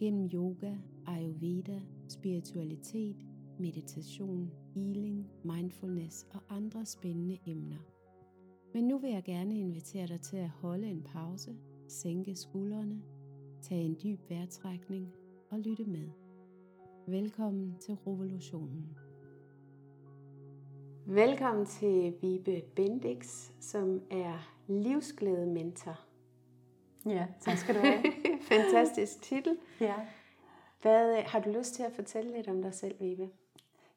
gennem yoga, ayurveda, spiritualitet, meditation, healing, mindfulness og andre spændende emner. Men nu vil jeg gerne invitere dig til at holde en pause, sænke skuldrene, tage en dyb vejrtrækning og lytte med. Velkommen til Revolutionen. Velkommen til Vibe Bendix, som er livsglæde mentor. Ja, tak skal du have. Fantastisk titel. Ja. Hvad har du lyst til at fortælle lidt om dig selv, Vibe?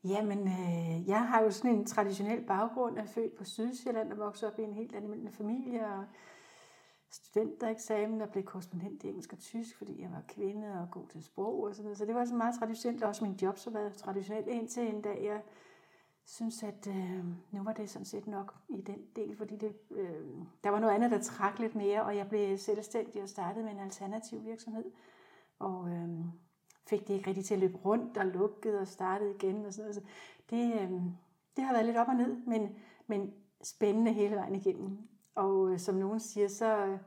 Jamen, øh, jeg har jo sådan en traditionel baggrund. Jeg er født på Sydsjælland og vokset op i en helt almindelig familie. Og studentereksamen og blev korrespondent i engelsk og tysk, fordi jeg var kvinde og god til sprog og sådan noget. Så det var sådan meget traditionelt. Også min job så var traditionelt indtil en dag, jeg synes, at øh, nu var det sådan set nok i den del, fordi det, øh, der var noget andet, der trak lidt mere, og jeg blev selvstændig og startede med en alternativ virksomhed. Og øh, fik det ikke rigtig til at løbe rundt og lukkede og startede igen og sådan noget. Så det, øh, det har været lidt op og ned, men, men spændende hele vejen igennem. Og øh, som nogen siger, så øh,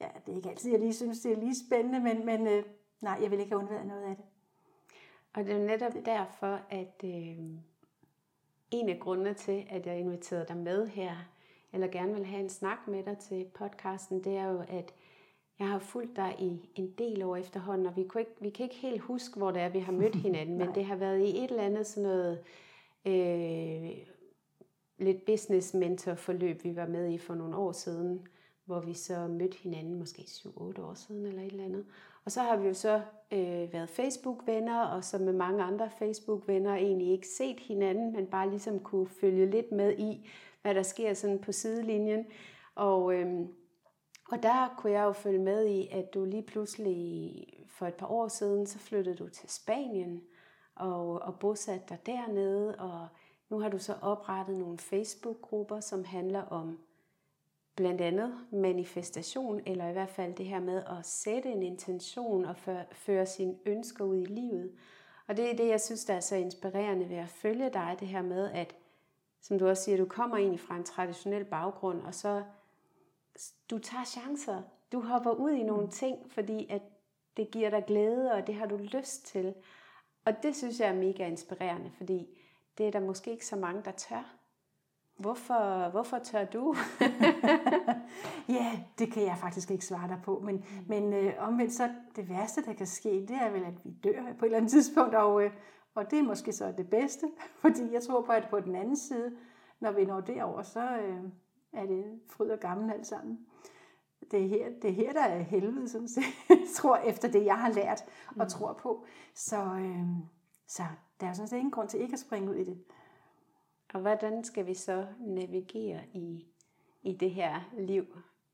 ja, det er ikke altid, jeg lige synes, det er lige spændende, men, men øh, nej, jeg vil ikke have undværet noget af det. Og det er netop derfor, at øh, en af grundene til, at jeg inviterede dig med her, eller gerne vil have en snak med dig til podcasten, det er jo, at jeg har fulgt dig i en del år efterhånden, og vi, kunne ikke, vi kan ikke helt huske, hvor det er, vi har mødt hinanden, men det har været i et eller andet sådan noget øh, lidt business mentor forløb, vi var med i for nogle år siden, hvor vi så mødte hinanden, måske 7-8 år siden eller et eller andet. Og så har vi jo så øh, været Facebook-venner, og så med mange andre Facebook-venner egentlig ikke set hinanden, men bare ligesom kunne følge lidt med i, hvad der sker sådan på sidelinjen. Og, øh, og der kunne jeg jo følge med i, at du lige pludselig for et par år siden, så flyttede du til Spanien og, og bosatte dig dernede, og nu har du så oprettet nogle Facebook-grupper, som handler om blandt andet manifestation, eller i hvert fald det her med at sætte en intention og føre sine ønsker ud i livet. Og det er det, jeg synes, der er så inspirerende ved at følge dig, det her med, at, som du også siger, du kommer egentlig fra en traditionel baggrund, og så du tager chancer. Du hopper ud i nogle ting, fordi at det giver dig glæde, og det har du lyst til. Og det synes jeg er mega inspirerende, fordi det er der måske ikke så mange, der tør. Hvorfor, hvorfor tør du? ja, det kan jeg faktisk ikke svare dig på. Men, mm. men øh, omvendt så det værste, der kan ske, det er vel, at vi dør på et eller andet tidspunkt. Og, øh, og det er måske så det bedste. Fordi jeg tror på, at på den anden side, når vi når derover, så øh, er det fryd og gammel alt sammen. Det er her, det er her der er helvede, som jeg tror, efter det, jeg har lært og mm. tror på. Så, øh, så der er sådan set ingen grund til ikke at springe ud i det. Og hvordan skal vi så navigere i, i det her liv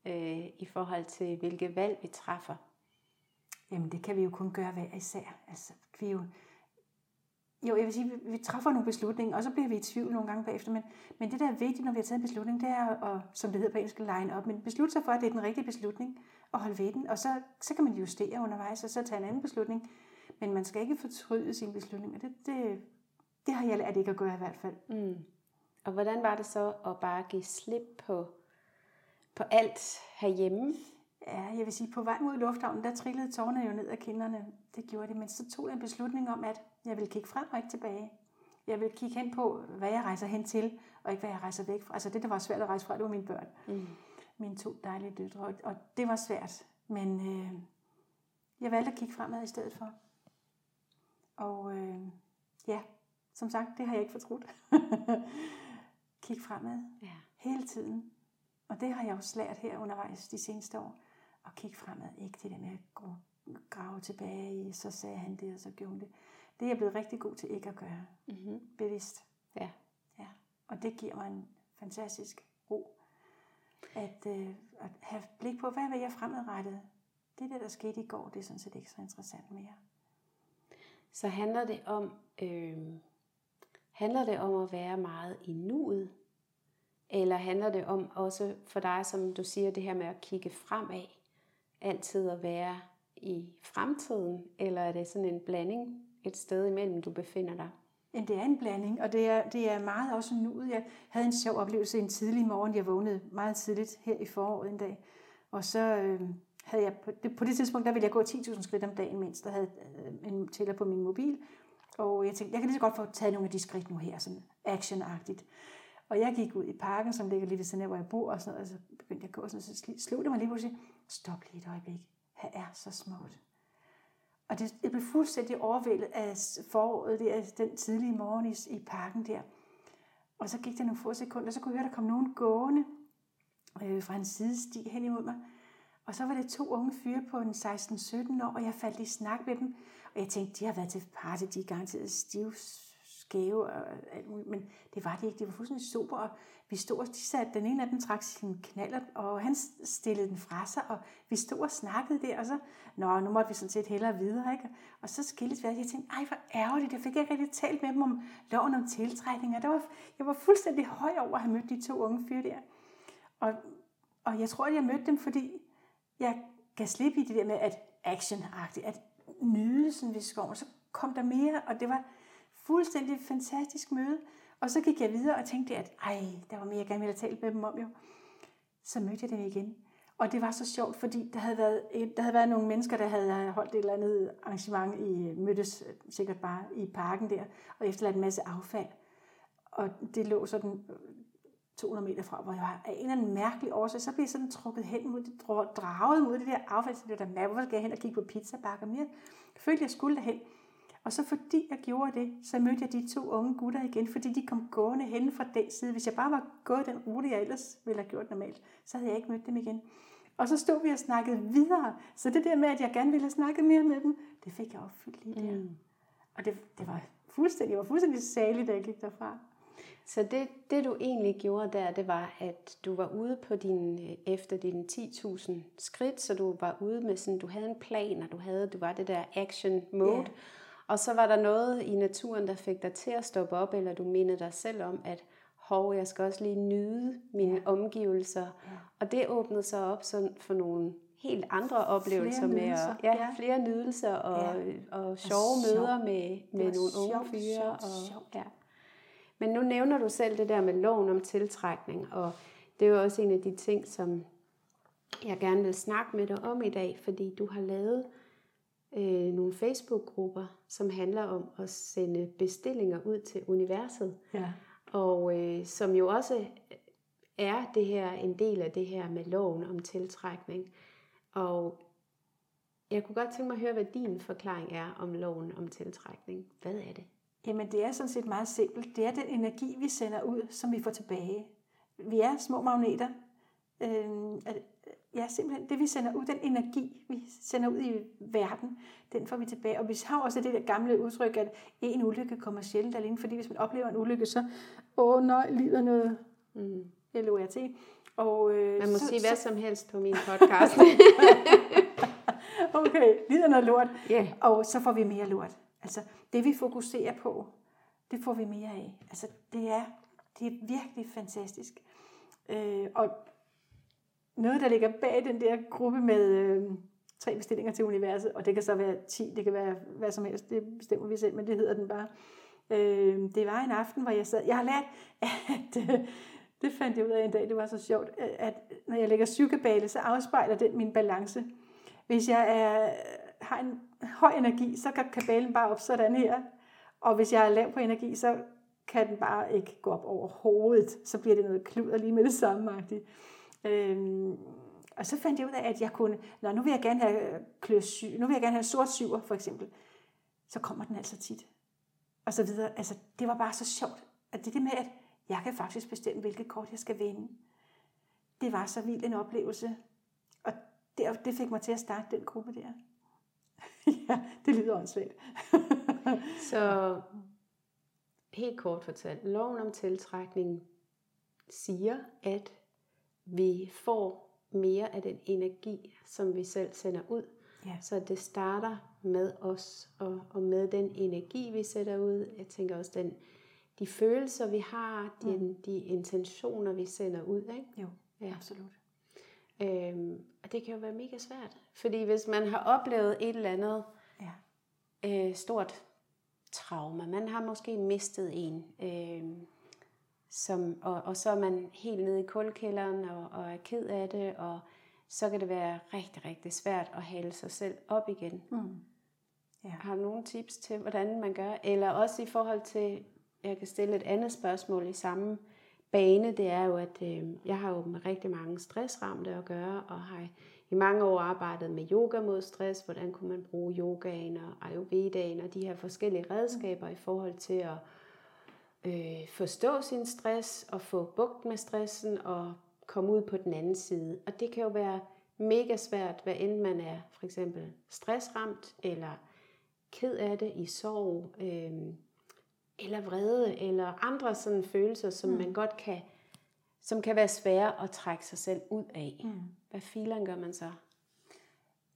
øh, i forhold til, hvilke valg vi træffer? Jamen, det kan vi jo kun gøre hver især. Altså, vi jo, jo, jeg vil sige, vi, vi træffer nogle beslutninger, og så bliver vi i tvivl nogle gange bagefter, men, men det, der er vigtigt, når vi har taget en beslutning, det er, at, som det hedder på engelsk, line op, men beslutte sig for, at det er den rigtige beslutning, og holde ved den, og så, så kan man justere undervejs, og så tage en anden beslutning, men man skal ikke fortryde sin beslutning, og det, det, det har jeg lært ikke at gøre i hvert fald. Mm. Og hvordan var det så at bare give slip på, på alt herhjemme? Ja, jeg vil sige, på vej mod lufthavnen, der trillede tårne jo ned af kinderne. Det gjorde det, men så tog jeg en beslutning om, at jeg ville kigge frem og ikke tilbage. Jeg vil kigge hen på, hvad jeg rejser hen til, og ikke hvad jeg rejser væk fra. Altså det, der var svært at rejse fra, det var mine børn. Mm. Mine to dejlige døtre, og det var svært. Men øh, jeg valgte at kigge fremad i stedet for. Og øh, ja, som sagt, det har jeg ikke fortrudt. Kig fremad. Ja. Hele tiden. Og det har jeg også lært her undervejs de seneste år. At kigge fremad. Ikke det der med at grave tilbage i, så sagde han det, og så gjorde han det. Det er jeg blevet rigtig god til ikke at gøre. Mm-hmm. Bevidst. Ja. ja. Og det giver mig en fantastisk ro. At, øh, at have blik på, hvad vil jeg fremadrettet? Det der, der skete i går, det er sådan set ikke så interessant mere. så handler det om, øh, handler det om at være meget i nuet, eller handler det om også for dig, som du siger, det her med at kigge fremad, altid at være i fremtiden, eller er det sådan en blanding et sted imellem, du befinder dig? Jamen, det er en blanding, og det er, det er meget også nuet. Jeg havde en sjov oplevelse en tidlig morgen. Jeg vågnede meget tidligt her i foråret en dag, og så øh, havde jeg, på det, på det tidspunkt, der ville jeg gå 10.000 skridt om dagen mindst, der havde øh, en tæller på min mobil, og jeg tænkte, jeg kan lige så godt få taget nogle af de skridt nu her, sådan actionagtigt. Og jeg gik ud i parken, som ligger lige ved siden af, hvor jeg bor, og, sådan, og så begyndte jeg at gå, og så slog det mig lige pludselig, stop lige et øjeblik, her er så smukt. Og det, jeg blev fuldstændig overvældet af foråret der, den tidlige morgen i, i parken der. Og så gik der nogle få sekunder, og så kunne jeg høre, der kom nogen gående øh, fra en sidesti hen imod mig. Og så var det to unge fyre på en 16-17 år, og jeg faldt i snak med dem. Og jeg tænkte, de har været til party, de er garanteret stivs skæve og alt muligt. Men det var det ikke. Det var fuldstændig super. Og vi stod, og de satte, den ene af dem trak sin knaller, og han stillede den fra sig, og vi stod og snakkede der, og så, nå, nu måtte vi sådan set hellere videre, ikke? Og så skiltes vi, og jeg tænkte, ej, hvor ærgerligt, jeg fik ikke rigtig talt med dem om loven om tiltrækning, og der var, jeg var fuldstændig høj over at have mødt de to unge fyre der. Og, og jeg tror, at jeg mødte dem, fordi jeg gav slip i det der med, at action at nydelsen ved skoven, så kom der mere, og det var fuldstændig fantastisk møde. Og så gik jeg videre og tænkte, at ej, der var mere, jeg gerne ville have talt med dem om jo. Så mødte jeg dem igen. Og det var så sjovt, fordi der havde været, der havde været nogle mennesker, der havde holdt et eller andet arrangement, i mødtes øh, sikkert bare i parken der, og efterladt en masse affald. Og det lå sådan øh, 200 meter fra, hvor jeg var af en eller anden mærkelig årsag, så blev jeg sådan trukket hen mod det, draget mod det der affald, så det var der, hvor skal jeg hen og kigge på pizzabakker mere? Jeg følte, jeg skulle derhen. Og så fordi jeg gjorde det, så mødte jeg de to unge gutter igen, fordi de kom gående hen fra den side. Hvis jeg bare var gået den rute, jeg ellers ville have gjort normalt, så havde jeg ikke mødt dem igen. Og så stod vi og snakkede videre. Så det der med, at jeg gerne ville have snakket mere med dem, det fik jeg opfyldt lige der. Mm. Og det, det var fuldstændig, jeg var fuldstændig salig, da jeg gik derfra. Så det, det du egentlig gjorde der, det var, at du var ude på din, efter dine 10.000 skridt, så du var ude med sådan, du havde en plan, og du havde, du var det der action mode, yeah. Og så var der noget i naturen, der fik dig til at stoppe op, eller du mindede dig selv om, at hov, jeg skal også lige nyde mine ja. omgivelser. Ja. Og det åbnede sig op sådan for nogle helt andre oplevelser flere med at, ja, ja. flere nydelser og, ja. og, og sjove og møder med, med nogle sjov, unge fyre. Sjov, og, sjov. Ja. Men nu nævner du selv det der med loven om tiltrækning, og det er jo også en af de ting, som jeg gerne vil snakke med dig om i dag, fordi du har lavet øh, nogle Facebook-grupper, som handler om at sende bestillinger ud til universet. Ja. Og øh, som jo også er det her en del af det her med loven om tiltrækning. Og jeg kunne godt tænke mig at høre, hvad din forklaring er om loven om tiltrækning. Hvad er det? Jamen det er sådan set meget simpelt. Det er den energi, vi sender ud, som vi får tilbage. Vi er små magneter. Øh, ja, simpelthen det, vi sender ud, den energi, vi sender ud i verden, den får vi tilbage. Og vi har også det der gamle udtryk, at en ulykke kommer sjældent alene, fordi hvis man oplever en ulykke, så, åh nej, lider noget mm. LORT. Og, øh, man må så, sige hvad så, som helst på min podcast. okay, lider noget lort. Yeah. Og så får vi mere lort. Altså, det vi fokuserer på, det får vi mere af. Altså, det er, det er virkelig fantastisk. Øh, og noget, der ligger bag den der gruppe med øh, tre bestillinger til universet, og det kan så være 10, det kan være hvad som helst, det bestemmer vi selv, men det hedder den bare. Øh, det var en aften, hvor jeg sad, jeg har lært, at, øh, det fandt jeg ud af en dag, det var så sjovt, øh, at når jeg lægger psykebale, så afspejler den min balance. Hvis jeg er, har en høj energi, så kan kabalen bare op sådan her, og hvis jeg er lav på energi, så kan den bare ikke gå op over hovedet, så bliver det noget kluder lige med det samme. -agtigt. Øhm, og så fandt jeg ud af, at jeg kunne, Nå, nu vil jeg gerne have kløsy, nu vil jeg gerne have sort syver for eksempel, så kommer den altså tit. Og så videre. Altså, det var bare så sjovt, at det det med, at jeg kan faktisk bestemme, hvilket kort jeg skal vinde. Det var så vild en oplevelse. Og det, det fik mig til at starte den gruppe der. ja, det lyder åndssvagt. så helt kort fortalt, loven om tiltrækning siger, at vi får mere af den energi, som vi selv sender ud. Ja. Så det starter med os, og, og med den energi, vi sætter ud. Jeg tænker også, den, de følelser, vi har, de, mm. de intentioner, vi sender ud. Ikke? Jo, Ja. absolut. Øhm, og det kan jo være mega svært. Fordi hvis man har oplevet et eller andet Ja. øh, stort traume, man har måske mistet en, øh, som, og, og så er man helt nede i kulkælderen og, og er ked af det, og så kan det være rigtig, rigtig svært at hale sig selv op igen. Mm. Ja. Har du nogle tips til, hvordan man gør? Eller også i forhold til, jeg kan stille et andet spørgsmål i samme bane, det er jo, at øh, jeg har jo med rigtig mange stressramte at gøre, og har i mange år arbejdet med yoga mod stress, hvordan kunne man bruge yogaen og ayurvedaen og de her forskellige redskaber i forhold til at øh, forstå sin stress og få bugt med stressen og komme ud på den anden side. Og det kan jo være mega svært, hvad end man er for eksempel stressramt eller ked af det i sorg, øh, eller vrede, eller andre sådan følelser, som mm. man godt kan, som kan være svære at trække sig selv ud af. Mm. Hvad filen gør man så?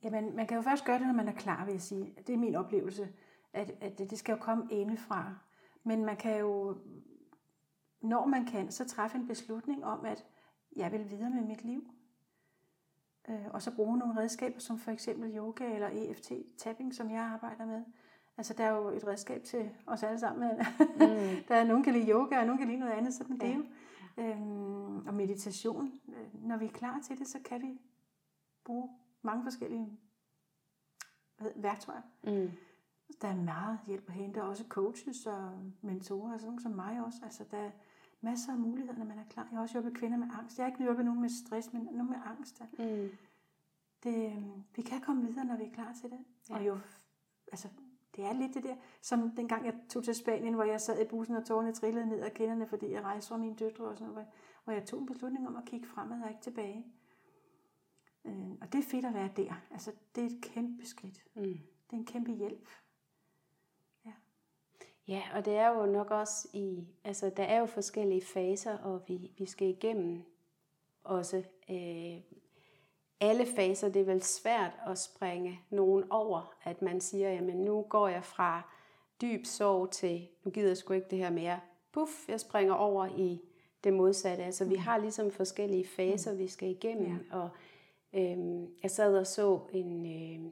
Jamen, man kan jo først gøre det, når man er klar, vil jeg sige. Det er min oplevelse, at, at det, det skal jo komme indefra. Men man kan jo, når man kan, så træffe en beslutning om, at jeg vil videre med mit liv. Øh, og så bruge nogle redskaber, som for eksempel yoga eller EFT tapping, som jeg arbejder med. Altså, der er jo et redskab til os alle sammen. Mm. der er nogen kan lide yoga, og nogen kan lide noget andet, sådan ja. det er jo. Øhm, og meditation. Øh, Når vi er klar til det, så kan vi bruge mange forskellige værktøjer. Mm. Der er meget hjælp at hente, også coaches og mentorer, og sådan nogle som mig også. Altså, der er masser af muligheder, når man er klar. Jeg har også hjulpet kvinder med angst. Jeg har ikke hjulpet nogen med stress, men nogen med angst. Mm. Det, øhm, vi kan komme videre, når vi er klar til det. Ja. Og jo, altså, det er lidt det der, som dengang jeg tog til Spanien, hvor jeg sad i bussen, og tårerne trillede ned ad kinderne, fordi jeg rejste fra mine døtre og sådan noget, hvor jeg, hvor jeg tog en beslutning om at kigge fremad og ikke tilbage. Øh, og det er fedt at være der. Altså, det er et kæmpe skridt. Mm. Det er en kæmpe hjælp. Ja, og det er jo nok også i, altså der er jo forskellige faser, og vi, vi skal igennem også øh, alle faser. Det er vel svært at springe nogen over, at man siger, jamen nu går jeg fra dyb sorg til, nu gider jeg sgu ikke det her mere. Puff, jeg springer over i det modsatte. Altså vi har ligesom forskellige faser, vi skal igennem, ja. og øh, jeg sad og så en, øh,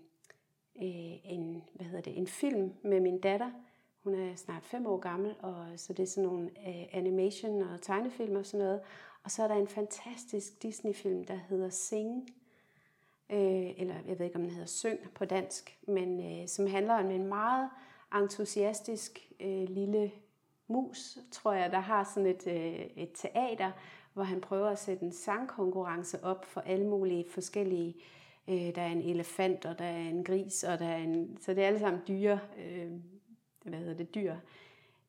øh, en, hvad hedder det, en film med min datter, hun er snart fem år gammel, og så det er sådan nogle øh, animation og tegnefilm og sådan noget. Og så er der en fantastisk Disney-film, der hedder Sing, øh, eller jeg ved ikke, om den hedder Syng på dansk, men øh, som handler om en meget entusiastisk øh, lille mus, tror jeg, der har sådan et, øh, et teater, hvor han prøver at sætte en sangkonkurrence op for alle mulige forskellige øh, der er en elefant, og der er en gris, og der er en... Så det er alle sammen dyre, øh, hvad hedder det, dyr,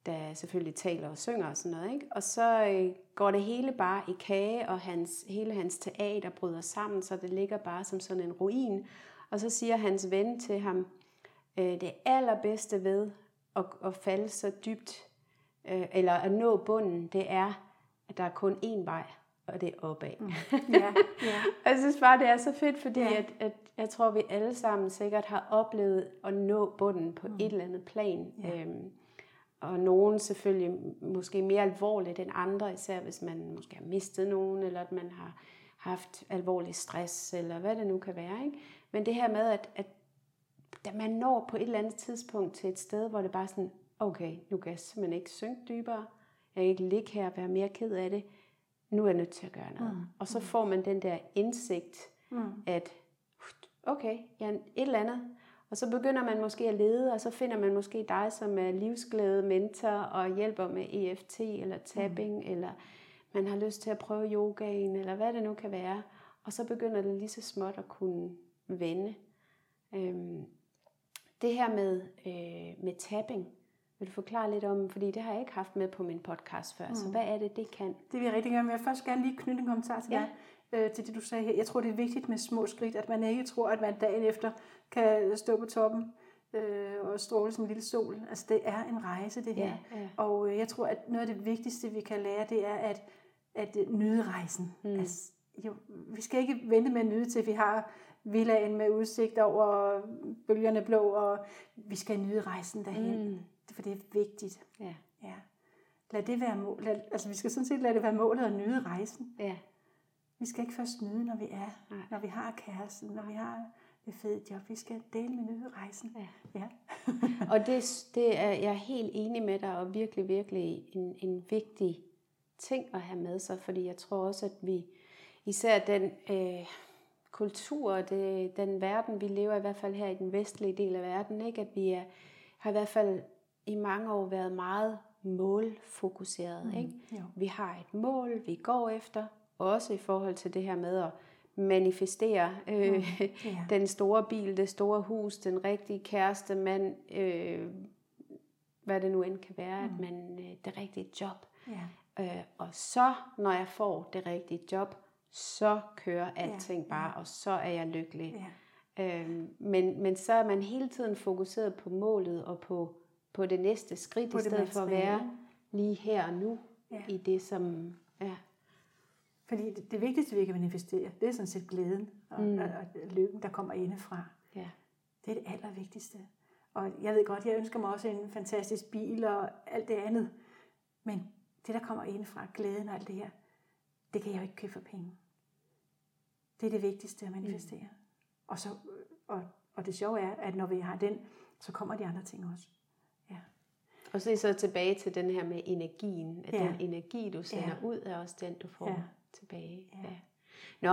der selvfølgelig taler og synger og sådan noget. Ikke? Og så øh, går det hele bare i kage, og hans, hele hans teater bryder sammen, så det ligger bare som sådan en ruin. Og så siger hans ven til ham, øh, det allerbedste ved at, at falde så dybt, øh, eller at nå bunden, det er, at der er kun én vej, og det er opad. Mm. Ja, ja. Og jeg synes bare, det er så fedt, fordi Ja. at, at jeg tror, vi alle sammen sikkert har oplevet at nå bunden på mm. et eller andet plan. Ja. Øhm, og nogen selvfølgelig måske mere alvorligt end andre, især hvis man måske har mistet nogen, eller at man har haft alvorlig stress, eller hvad det nu kan være. Ikke? Men det her med, at, at man når på et eller andet tidspunkt til et sted, hvor det bare er sådan, okay, nu kan jeg simpelthen ikke synke dybere, jeg kan ikke ligge her og være mere ked af det, nu er jeg nødt til at gøre noget. Mm. Og så får man den der indsigt, Mm. at okay, ja, et eller andet. Og så begynder man måske at lede, og så finder man måske dig, som er livsglæde mentor og hjælper med EFT eller tapping, mm. eller man har lyst til at prøve yogaen, eller hvad det nu kan være. Og så begynder det lige så småt at kunne vende. Øhm, det her med, øh, med tapping, vil du forklare lidt om, fordi det har jeg ikke haft med på min podcast før, mm. så hvad er det, det kan? Det vil jeg rigtig gerne. Men jeg vil først gerne lige knytte en kommentar til Ja. dig, øh, til det du sagde her. Jeg tror, det er vigtigt med små skridt, at man ikke tror, at man dagen efter kan stå på toppen øh, og stråle som en lille sol. Altså, det er en rejse, det her. Ja, ja. Og øh, jeg tror, at noget af det vigtigste, vi kan lære, det er at, at øh, nyde rejsen. Mm. Altså, jo, vi skal ikke vente med at nyde til, vi har villaen med udsigt over bølgerne blå, og vi skal nyde rejsen derhen. Mm. For det er vigtigt. Ja. Ja. Lad det være mål. Lad, altså, vi skal sådan set lade det være målet at nyde rejsen. Ja. Vi skal ikke først nyde, når vi er, Nej. når vi har kæresten, når vi har det fede job. Vi skal dele med nyde rejsen. Ja. ja. Og det, det er jeg er helt enig med dig, og virkelig, virkelig en, en vigtig ting at have med sig, fordi jeg tror også, at vi, især den øh, kultur, det, den verden, vi lever i, i hvert fald her i den vestlige del af verden, ikke? at vi er, har i hvert fald i mange år været meget målfokuseret. Mm. Ikke? Jo. Vi har et mål, vi går efter, også i forhold til det her med at manifestere øh, Ja. den store bil, det store hus, den rigtige kæreste, mand, øh, hvad det nu end kan være, mm. at man øh, det rigtige job. Ja. Øh, og så, når jeg får det rigtige job, så kører alting ja. bare, og så er jeg lykkelig. Ja. Øh, men, men så er man hele tiden fokuseret på målet og på, på det næste skridt, På i det stedet for at være lige her og nu Ja. i det, som ja, Fordi det, det vigtigste, vi kan manifestere, det er sådan set glæden og, mm. og, og lykken, der kommer indefra. ja, Det er det allervigtigste. Og jeg ved godt, jeg ønsker mig også en fantastisk bil og alt det andet. Men det, der kommer indefra, glæden og alt det her, det kan jeg jo ikke købe for penge. Det er det vigtigste at manifestere. Mm. Og, så, og, og det sjove er, at når vi har den, så kommer de andre ting også. Og så er så tilbage til den her med energien. At Ja. den energi, du sender Ja. ud, er også den, du får Ja. tilbage. Ja. Ja.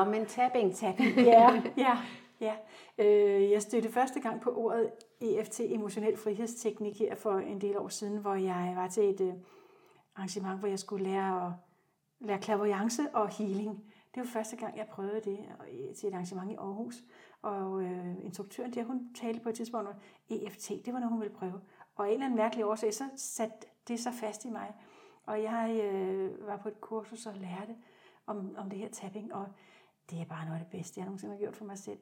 Nå, men tapping. Tapping. Ja, ja, ja. Øh, jeg stødte første gang på ordet EFT, emotionel frihedsteknik, her for en del år siden, hvor jeg var til et øh, arrangement, hvor jeg skulle lære at lære clairvoyance og healing. Det var første gang, jeg prøvede det øh, til et arrangement i Aarhus. Og øh, instruktøren der, hun talte på et tidspunkt om EFT. Det var noget, hun ville prøve. Og af en eller anden mærkelig årsag, så satte det så fast i mig. Og jeg øh, var på et kursus og lærte om, om det her tapping, og det er bare noget af det bedste, jeg nogensinde har gjort for mig selv.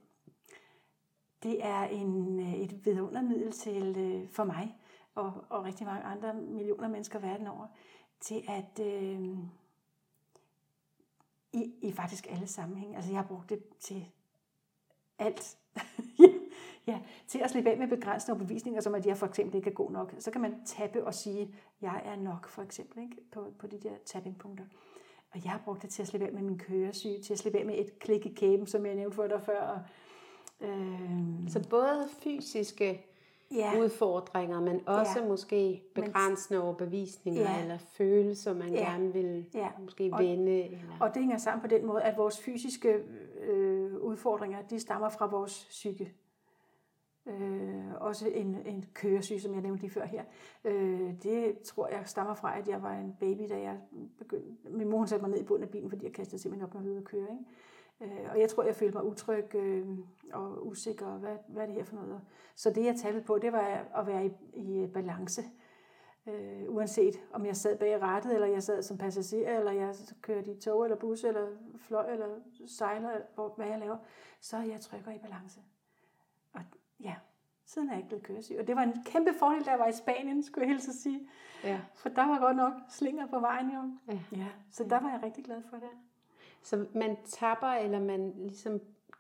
Det er en, øh, et vidundermiddel til, øh, for mig og, og rigtig mange andre millioner mennesker verden over, til at øh, i, i faktisk alle sammenhænge, altså jeg har brugt det til alt. jeg ja, til at slippe af med begrænsende overbevisninger, som at jeg for eksempel ikke er god nok. Så kan man tappe og sige, jeg er nok for eksempel ikke? På, på de der tappingpunkter. Og jeg har brugt det til at slippe af med min køresyge, til at slippe af med et klik i kæben, som jeg nævnte for dig før. Og, øh, Så både fysiske ja, udfordringer, men også Ja. måske begrænsende overbevisninger Ja. eller følelser, man Ja. gerne vil Ja. måske Og- vende. Eller... og det hænger sammen på den måde, at vores fysiske øh, udfordringer, de stammer fra vores psyke. Øh, også en, en køresyge, som jeg nævnte lige før her. Øh, det tror jeg stammer fra, at jeg var en baby, da jeg begyndte. Min mor satte mig ned i bunden af bilen, fordi jeg kastede simpelthen op, når vi var ude at køre. Ikke? Øh, og jeg tror, jeg følte mig utryg øh, og usikker. og Hvad, hvad er det her for noget? Så det, jeg talte på, det var at være i, i balance. Øh, uanset om jeg sad bag rattet, eller jeg sad som passager, eller jeg kørte i tog, eller bus, eller fløj, eller sejler, eller hvor- hvad jeg laver, så er jeg trykker i balance. Og ja, siden er jeg ikke blevet køresyg. Og det var en kæmpe fordel, da jeg var i Spanien, skulle jeg helst sige. Ja. For der var godt nok slinger på vejen jo. Ja. ja. Så der var jeg rigtig glad for det. Så man tapper, eller man ligesom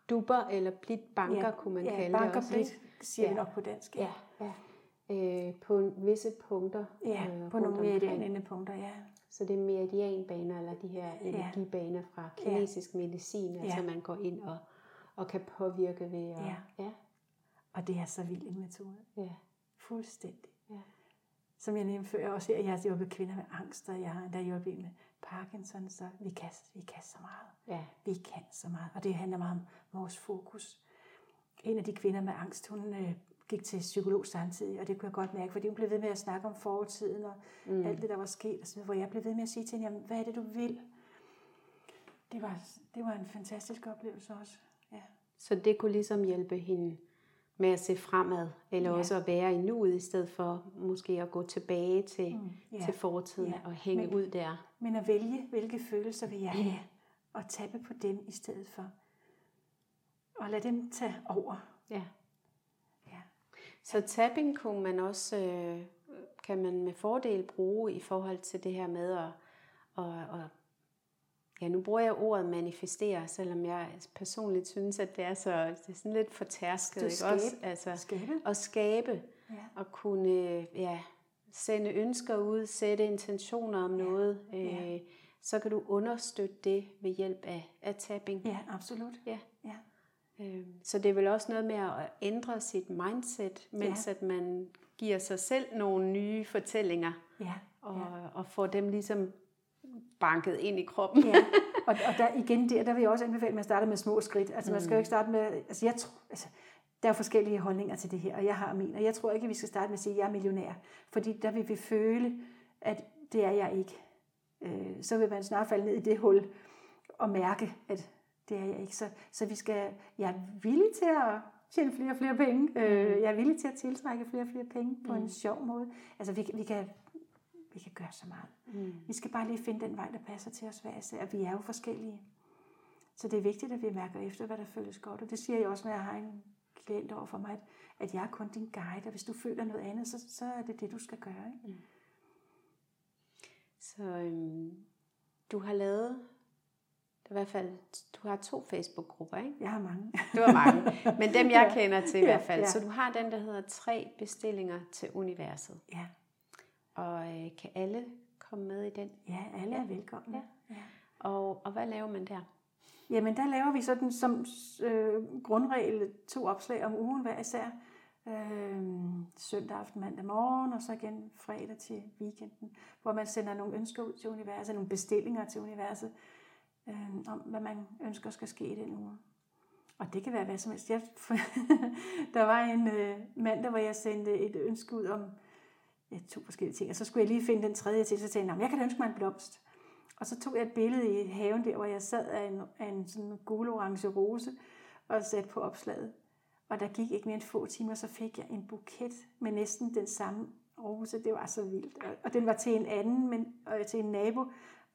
dupper, eller blidt banker, ja, kunne man ja, kalde banker det også. blidt, siger Ja. vi nok på dansk. Ja, ja. Øh, på visse punkter. ja øh, på nogle meridianende punkter, ja. Så det er meridianbaner, eller de her energibaner fra kinesisk medicin, altså Ja. man går ind og, og kan påvirke ved at... Ja. ja. Og det er så vild en metode. ja. Fuldstændig. Ja. Som jeg nævnte før, også her, jeg har hjulpet kvinder med angst, og jeg har endda hjulpet med Parkinson, så vi kan, vi kan så meget. ja. Vi kan så meget, og det handler meget om vores fokus. En af de kvinder med angst, hun øh, gik til psykolog samtidig, og det kunne jeg godt mærke, fordi hun blev ved med at snakke om fortiden og mm. alt det, der var sket, og så, videre, hvor jeg blev ved med at sige til hende, jamen, hvad er det, du vil? Det var, det var en fantastisk oplevelse også. Ja. Så det kunne ligesom hjælpe hende med at se fremad, eller Ja. også at være i nuet, i stedet for måske at gå tilbage til, mm, ja. til fortiden Ja. og hænge Men- ud der. Men at vælge, hvilke følelser vil jeg have, og tappe på dem i stedet for. Og lade dem tage over. Ja. Ja. Så tapping kunne man også, øh, kan man med fordel bruge i forhold til det her med at, at, at ja, nu bruger jeg ordet manifestere, selvom jeg personligt synes, at det er så det er sådan lidt fortærsket, ikke skabe. også? Altså, Skabe. at skabe, Ja. og kunne ja, sende ønsker ud, sætte intentioner om noget, Ja. øh, så kan du understøtte det ved hjælp af, af tapping. Ja, absolut. Ja. Ja. Øh, Så det er vel også noget med at ændre sit mindset, mens Ja. at man giver sig selv nogle nye fortællinger, Ja. og, og får dem ligesom banket ind i kroppen. ja. Og, og der, igen der, der vil jeg også anbefale, at man starter med små skridt. Altså man skal jo ikke starte med, altså jeg tror, altså, der er forskellige holdninger til det her, og jeg har min, og jeg tror ikke, at vi skal starte med at sige, at jeg er millionær, fordi der vil vi føle, at det er jeg ikke. Øh, så vil man snart falde ned i det hul og mærke, at det er jeg ikke. Så, så vi skal, jeg er villig til at tjene flere og flere penge. Øh, jeg er villig til at tiltrække flere og flere penge på en sjov måde. Altså vi, vi kan vi kan gøre så meget. Mm. Vi skal bare lige finde den vej, der passer til os hver især. Vi er jo forskellige. Så det er vigtigt, at vi mærker efter, hvad der føles godt. Og det siger jeg også, når jeg har en klient over for mig, at, at jeg er kun din guide, og hvis du føler noget andet, så, så er det det, du skal gøre. Ikke? Så øhm, du har lavet, i hvert fald, du har to Facebook-grupper, ikke? Jeg har mange. Du har mange, men dem jeg Ja. kender til i Ja, hvert fald. ja. Så du har den, der hedder tre bestillinger til universet. Ja, Og øh, kan alle komme med i den? ja alle er velkomne. Ja. Ja. Og, og hvad laver man der? Jamen, der laver vi sådan som øh, grundregel to opslag om ugen hver især. Øh, søndag aften, mandag morgen, og så igen fredag til weekenden, hvor man sender nogle ønsker ud til universet, nogle bestillinger til universet, øh, om hvad man ønsker skal ske i den uge. Og det kan være hvad som helst. Jeg, der var en øh, mandag, hvor jeg sendte et ønske ud om ja, to forskellige ting, og så skulle jeg lige finde den tredje til, så tænkte jeg, jeg kan da ønske mig en blomst. Og så tog jeg et billede i haven der, hvor jeg sad af en, af en sådan gul-orange rose og satte på opslaget. Og der gik ikke mere end få timer, så fik jeg en buket med næsten den samme rose. Det var så vildt. Og- Og den var til en anden, men øh, til en nabo.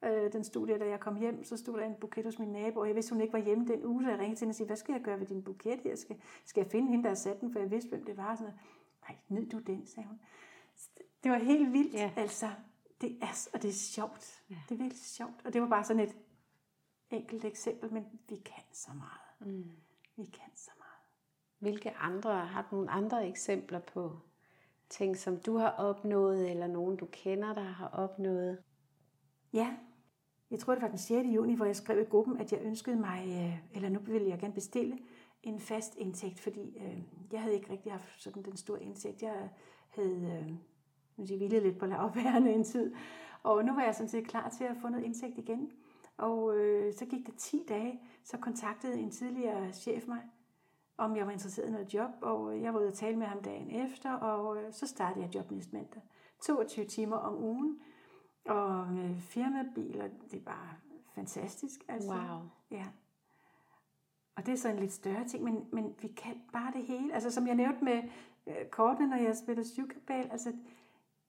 Øh, den stod der, da jeg kom hjem, så stod der en buket hos min nabo, og jeg vidste, hun ikke var hjemme den uge, så jeg ringede til hende og sagde, hvad skal jeg gøre ved din buket Jeg Skal, skal jeg finde hende, der har sat den, for jeg vidste, hvem det var? Sådan noget. Nej, nyd du den, sagde hun. Det var helt vildt, Ja. altså. Det er, og det er sjovt. Ja. Det er virkelig sjovt. Og det var bare sådan et enkelt eksempel, men vi kan så meget. Mm. Vi kan så meget. Hvilke andre, har du nogle andre eksempler på ting, som du har opnået, eller nogen du kender, der har opnået? Ja, jeg tror, det var den 6. juni, hvor jeg skrev i gruppen, at jeg ønskede mig, øh, eller nu ville jeg gerne bestille en fast indtægt, fordi øh, jeg havde ikke rigtig haft sådan den store indtægt. Jeg havde øh, sige, hvilet lidt på lavbærende en tid, og nu var jeg sådan set klar til at få noget indtægt igen. Og øh, så gik det 10 dage, så kontaktede en tidligere chef mig, om jeg var interesseret i noget job, og jeg var ude og tale med ham dagen efter, og øh, så startede jeg job næste mandag. 22 timer om ugen, og med firmabiler, det bare fantastisk. Altså. Wow. Ja. Og det er så en lidt større ting, men, men vi kan bare det hele. Altså som jeg nævnte med øh, kortene, når jeg spiller syvkabal, altså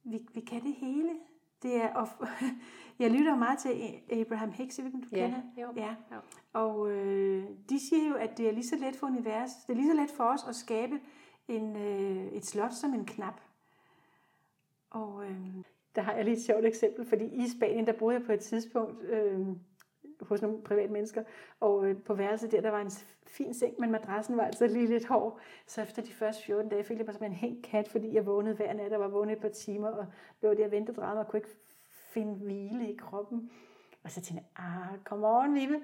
vi, vi kan det hele. Det er, og, jeg lytter meget til Abraham Hicks, jeg ved du Ja, kender. jo. Ja. Jo. Og øh, de siger jo, at det er lige så let for univers, det er lige så let for os at skabe en, øh, et slot som en knap. Og øh, der har jeg lige et sjovt eksempel, fordi i Spanien, der boede jeg på et tidspunkt øh, hos nogle private mennesker, og øh, på værelset der, der var en fin seng, men madrassen var altså lige lidt hård. Så efter de første 14 dage følte jeg mig som en helt kat, fordi jeg vågnede hver nat, og var vågnet et par timer, og lå der og ventede og og kunne ikke finde hvile i kroppen. Og så tænkte jeg, ah, come on, Vibe,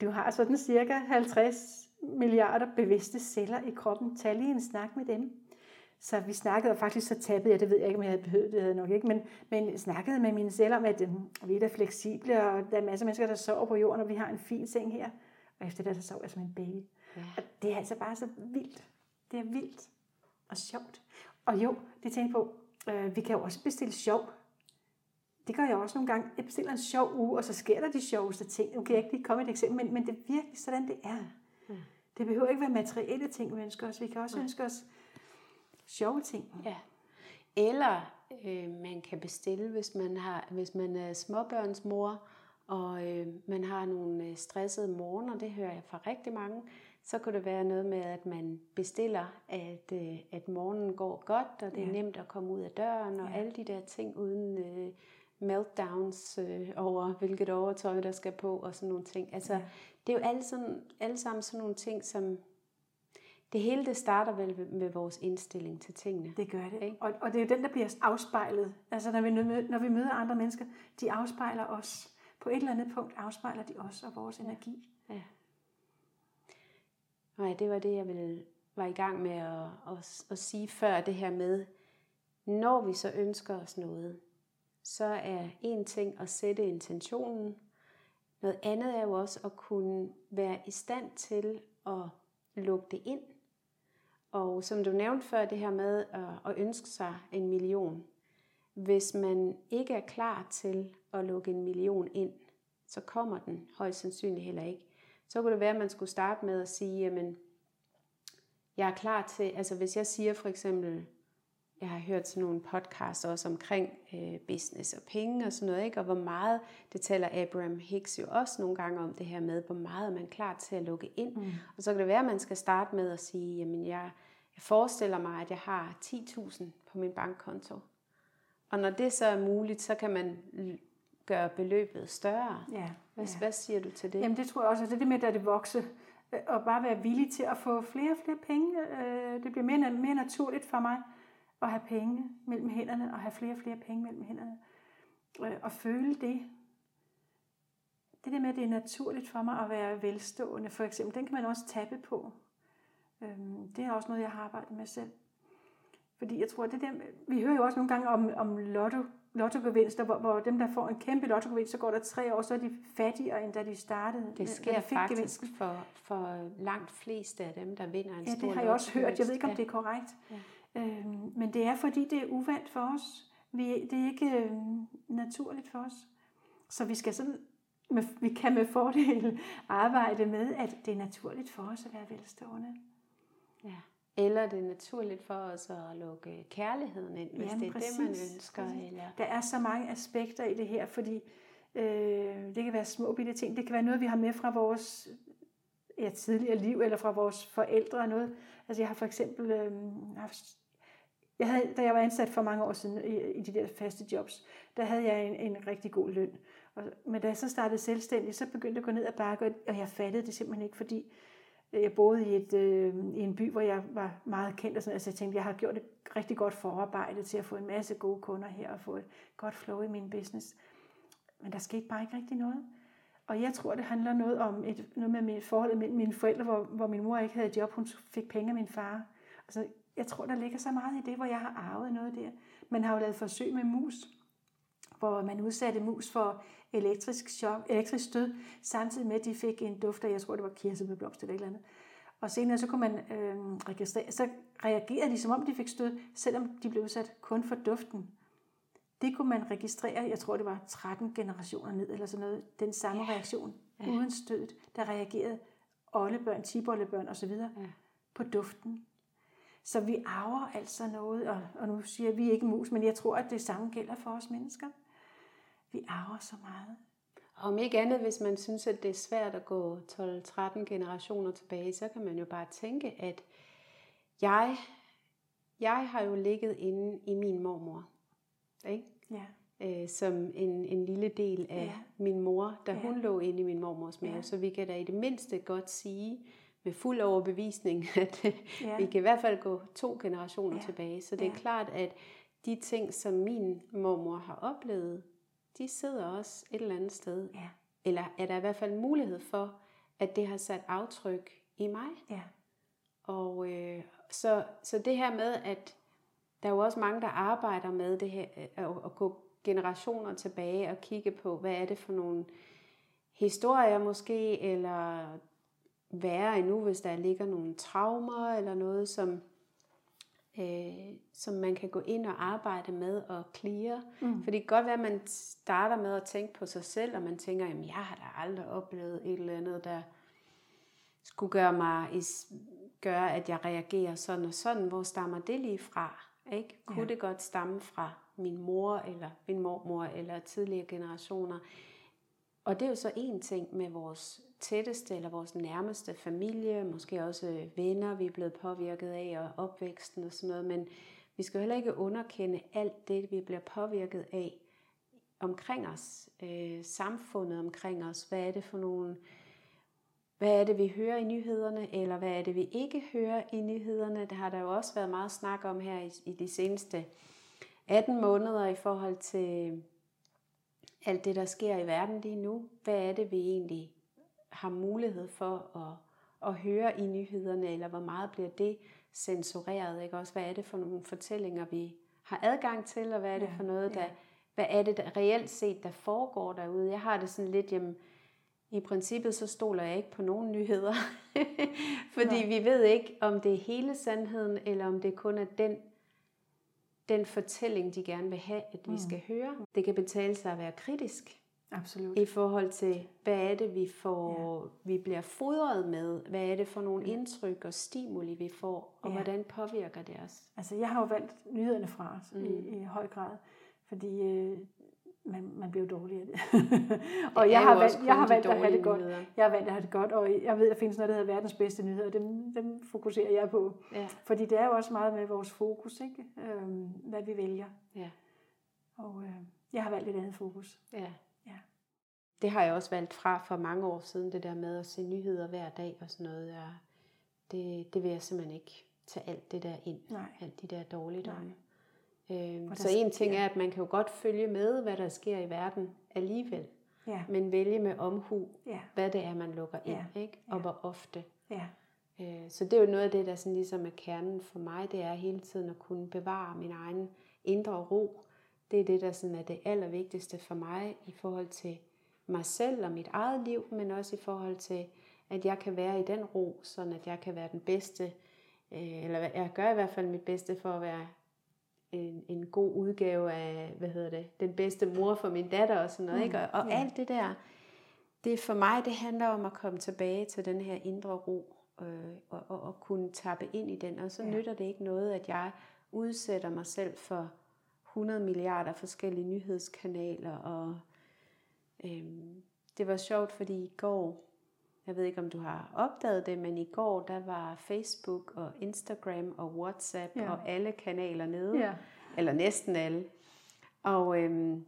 du har sådan cirka 50 milliarder bevidste celler i kroppen. Tag lige en snak med dem. Så vi snakkede, og faktisk så tabede jeg, det ved jeg ikke, om jeg havde behøvet, det havde nok ikke, men, men snakkede med mine celler om, at øh, vi er da fleksible, og der er masser af mennesker, der sover på jorden, og vi har en fin seng her. Og efter det, så sov jeg som en baby. Ja. Og det er altså bare så vildt. Det er vildt og sjovt. Og jo, det tænker på, øh, vi kan jo også bestille sjov. Det gør jeg også nogle gange. Jeg bestiller en sjov uge, og så sker der de sjoveste ting. Nu kan jeg ikke lige komme et eksempel, men, men det er virkelig sådan, det er. Det behøver ikke være materielle ting, vi ønsker os. Vi kan også ønske os sjove ting. Ja. Eller øh, man kan bestille, hvis man, har, hvis man er småbørnsmor, og øh, man har nogle øh, stressede morgener, det hører jeg fra rigtig mange, så kunne det være noget med, at man bestiller, at, øh, at morgenen går godt, og det er Ja. nemt at komme ud af døren, og Ja. alle de der ting, uden øh, meltdowns øh, over, hvilket overtøj der skal på og sådan nogle ting. Altså, ja. det er jo alle, sådan, alle sammen sådan nogle ting, som det hele det starter vel med vores indstilling til tingene. Det gør det. Ikke? Og, og det er jo den, der bliver afspejlet. Altså når vi, når vi møder andre mennesker, de afspejler os. På et eller andet punkt afspejler de os og vores energi. Ja. Nej, det var det, jeg ville, var i gang med at, at, at sige før, det her med, når vi så ønsker os noget, så er en ting at sætte intentionen. Noget andet er jo også at kunne være i stand til at lukke det ind. Og som du nævnte før, det her med at ønske sig en million. Hvis man ikke er klar til at lukke en million ind, så kommer den højst sandsynligt heller ikke. Så kunne det være, at man skulle starte med at sige, jamen, jeg er klar til, altså hvis jeg siger for eksempel, jeg har hørt sådan nogle podcasts også omkring øh, business og penge og sådan noget, ikke? og hvor meget, det taler Abraham Hicks jo også nogle gange om det her med, hvor meget er man klar til at lukke ind. Mm. Og så kan det være, at man skal starte med at sige, jamen jeg, jeg forestiller mig, at jeg har 10.000 på min bankkonto. Og når det så er muligt, så kan man gøre beløbet større. Ja, hvad, ja. hvad siger du til det? Jamen det tror jeg også, at det er det med, at det vokser øh, og bare være villig til at få flere og flere penge. Øh, det bliver mere, mere naturligt for mig at have penge mellem hænderne, og have flere og flere penge mellem hænderne. Øh, og føle det. Det der med, at det er naturligt for mig at være velstående, for eksempel, den kan man også tappe på. Øhm, det er også noget, jeg har arbejdet med selv. Fordi jeg tror, det der, vi hører jo også nogle gange om, om lotto, lottogevinster, hvor, hvor dem, der får en kæmpe lottogevinst, så går der tre år, så er de fattigere, end da de startede. Det sker de fik faktisk for, for langt flest af dem, der vinder en ja, stor det har jeg også hørt. Jeg ved ikke, om ja. det er korrekt. Ja. Øhm, men det er, fordi det er uvandt for os. Vi, det er ikke øh, naturligt for os. Så vi skal sådan, med, vi kan med fordel arbejde med, at det er naturligt for os at være velstående. Ja. Eller det er naturligt for os at lukke kærligheden ind, hvis Jamen, det er præcis, det, man ønsker. Eller... Der er så mange aspekter i det her, fordi øh, det kan være små bitte ting. Det kan være noget, vi har med fra vores ja, tidligere liv, eller fra vores forældre og noget. Altså jeg har for eksempel øh, haft jeg havde, da jeg var ansat for mange år siden i, i de der faste jobs, der havde jeg en, en rigtig god løn. Og, men da jeg så startede selvstændig, så begyndte jeg at gå ned ad bakke, og jeg fattede det simpelthen ikke, fordi Øh, jeg boede i, et, øh, i en by, hvor jeg var meget kendt, og sådan, altså jeg tænkte, jeg har gjort et rigtig godt forarbejde til at få en masse gode kunder her, og få et godt flow i min business. Men der skete bare ikke rigtig noget. Og jeg tror, det handler noget om et, noget med mit forhold med mine forældre, hvor, hvor min mor ikke havde job, hun fik penge af min far. Altså, jeg tror, der ligger så meget i det, hvor jeg har arvet noget der. Man har jo lavet forsøg med mus, hvor man udsatte mus for elektrisk, chok, elektrisk stød, samtidig med, at de fik en duft af, jeg tror, det var kirsebærblomst eller et eller andet. Og senere så kunne man øh, registrere, så reagerede de, som om de fik stød, selvom de blev udsat kun for duften. Det kunne man registrere, jeg tror det var 13 generationer ned, eller sådan noget, den samme ja. reaktion, ja. uden stødet, der reagerede oldebørn, tibollebørn osv. Ja. på duften. Så vi arver altså noget, og, og nu siger vi ikke mus, men jeg tror, at det samme gælder for os mennesker. Vi arver så meget. Om ikke andet, hvis man synes, at det er svært at gå 12-13 generationer tilbage, så kan man jo bare tænke, at jeg, jeg har jo ligget inde i min mormor. Ikke? Ja. Øh, som en, en lille del af ja. min mor, da ja. hun lå inde i min mormors mave. Ja. Så vi kan da i det mindste godt sige, med fuld overbevisning, at ja. vi kan i hvert fald gå to generationer ja. tilbage. Så det er ja. klart, at de ting, som min mormor har oplevet, de sidder også et eller andet sted. Ja. Eller er der i hvert fald mulighed for, at det har sat aftryk i mig. Ja. Og øh, så, så det her med, at der er jo også mange, der arbejder med det her, at, at gå generationer tilbage og kigge på, hvad er det for nogle historier måske, eller værre endnu, hvis der ligger nogle traumer eller noget, som, øh, som man kan gå ind og arbejde med og clear. Mm. For det kan godt være, at man starter med at tænke på sig selv, og man tænker, at jeg har da aldrig oplevet et eller andet, der skulle gøre mig gøre, at jeg reagerer sådan og sådan. Hvor stammer det lige fra? Ikke? Kunne ja. det godt stamme fra min mor, eller min mormor, eller tidligere generationer? Og det er jo så en ting med vores tætteste eller vores nærmeste familie, måske også øh, venner, vi er blevet påvirket af, og opvæksten og sådan noget, men vi skal heller ikke underkende alt det, vi bliver påvirket af omkring os, øh, samfundet omkring os. Hvad er det for nogle, hvad er det, vi hører i nyhederne, eller hvad er det, vi ikke hører i nyhederne? Det har der jo også været meget snak om her i, i de seneste 18 måneder i forhold til alt det, der sker i verden lige nu. Hvad er det, vi egentlig har mulighed for at, at høre i nyhederne, eller hvor meget bliver det censureret? Ikke? Også, hvad er det for nogle fortællinger, vi har adgang til, og hvad er det for noget, der, hvad er det der reelt set, der foregår derude? Jeg har det sådan lidt, jamen, i princippet så stoler jeg ikke på nogen nyheder, fordi Nej. vi ved ikke, om det er hele sandheden, eller om det kun er den den fortælling, de gerne vil have, at vi mm. skal høre. Det kan betale sig at være kritisk. Absolut. I forhold til, hvad er det, vi får, ja. vi bliver fodret med? Hvad er det for nogle indtryk og stimuli, vi får? Og ja. hvordan påvirker det os? Altså, jeg har jo valgt nyhederne fra os mm. i, i høj grad. Fordi øh, man, man bliver dårlig af det. og jeg har, valgt, jeg har valgt at have det godt. Nyheder. Jeg har valgt at have det godt, og jeg ved, at der findes noget, der hedder verdens bedste nyheder. Dem, dem fokuserer jeg på. Ja. Fordi det er jo også meget med vores fokus, ikke? Øhm, hvad vi vælger. Ja. Og øh, jeg har valgt et andet fokus. Ja. ja. Det har jeg også valgt fra for mange år siden, det der med at se nyheder hver dag og sådan noget. Ja. Det, det vil jeg simpelthen ikke tage alt det der ind. Nej. Alt de der dårligdomme. Nej. Øh, så en ting er, at man kan jo godt følge med, hvad der sker i verden alligevel. Ja. Men vælge med omhu, ja. hvad det er, man lukker ind, ja. ikke? og ja. hvor ofte. Ja. Øh, så det er jo noget af det, der sådan ligesom er kernen for mig, det er hele tiden at kunne bevare min egen indre ro. Det er det, der sådan er det allervigtigste for mig i forhold til mig selv og mit eget liv, men også i forhold til, at jeg kan være i den ro, sådan at jeg kan være den bedste, øh, eller jeg gør i hvert fald mit bedste for at være en, en god udgave af, hvad hedder det, den bedste mor for min datter og sådan noget, mm, ikke? Og, og ja. alt det der, det for mig, det handler om at komme tilbage til den her indre ro, øh, og, og, og kunne tappe ind i den, og så ja. nytter det ikke noget, at jeg udsætter mig selv for 100 milliarder forskellige nyhedskanaler, og øhm, det var sjovt, fordi i går, jeg ved ikke, om du har opdaget det, men i går, der var Facebook og Instagram og WhatsApp ja. og alle kanaler nede. Ja. Eller næsten alle. Og, øhm,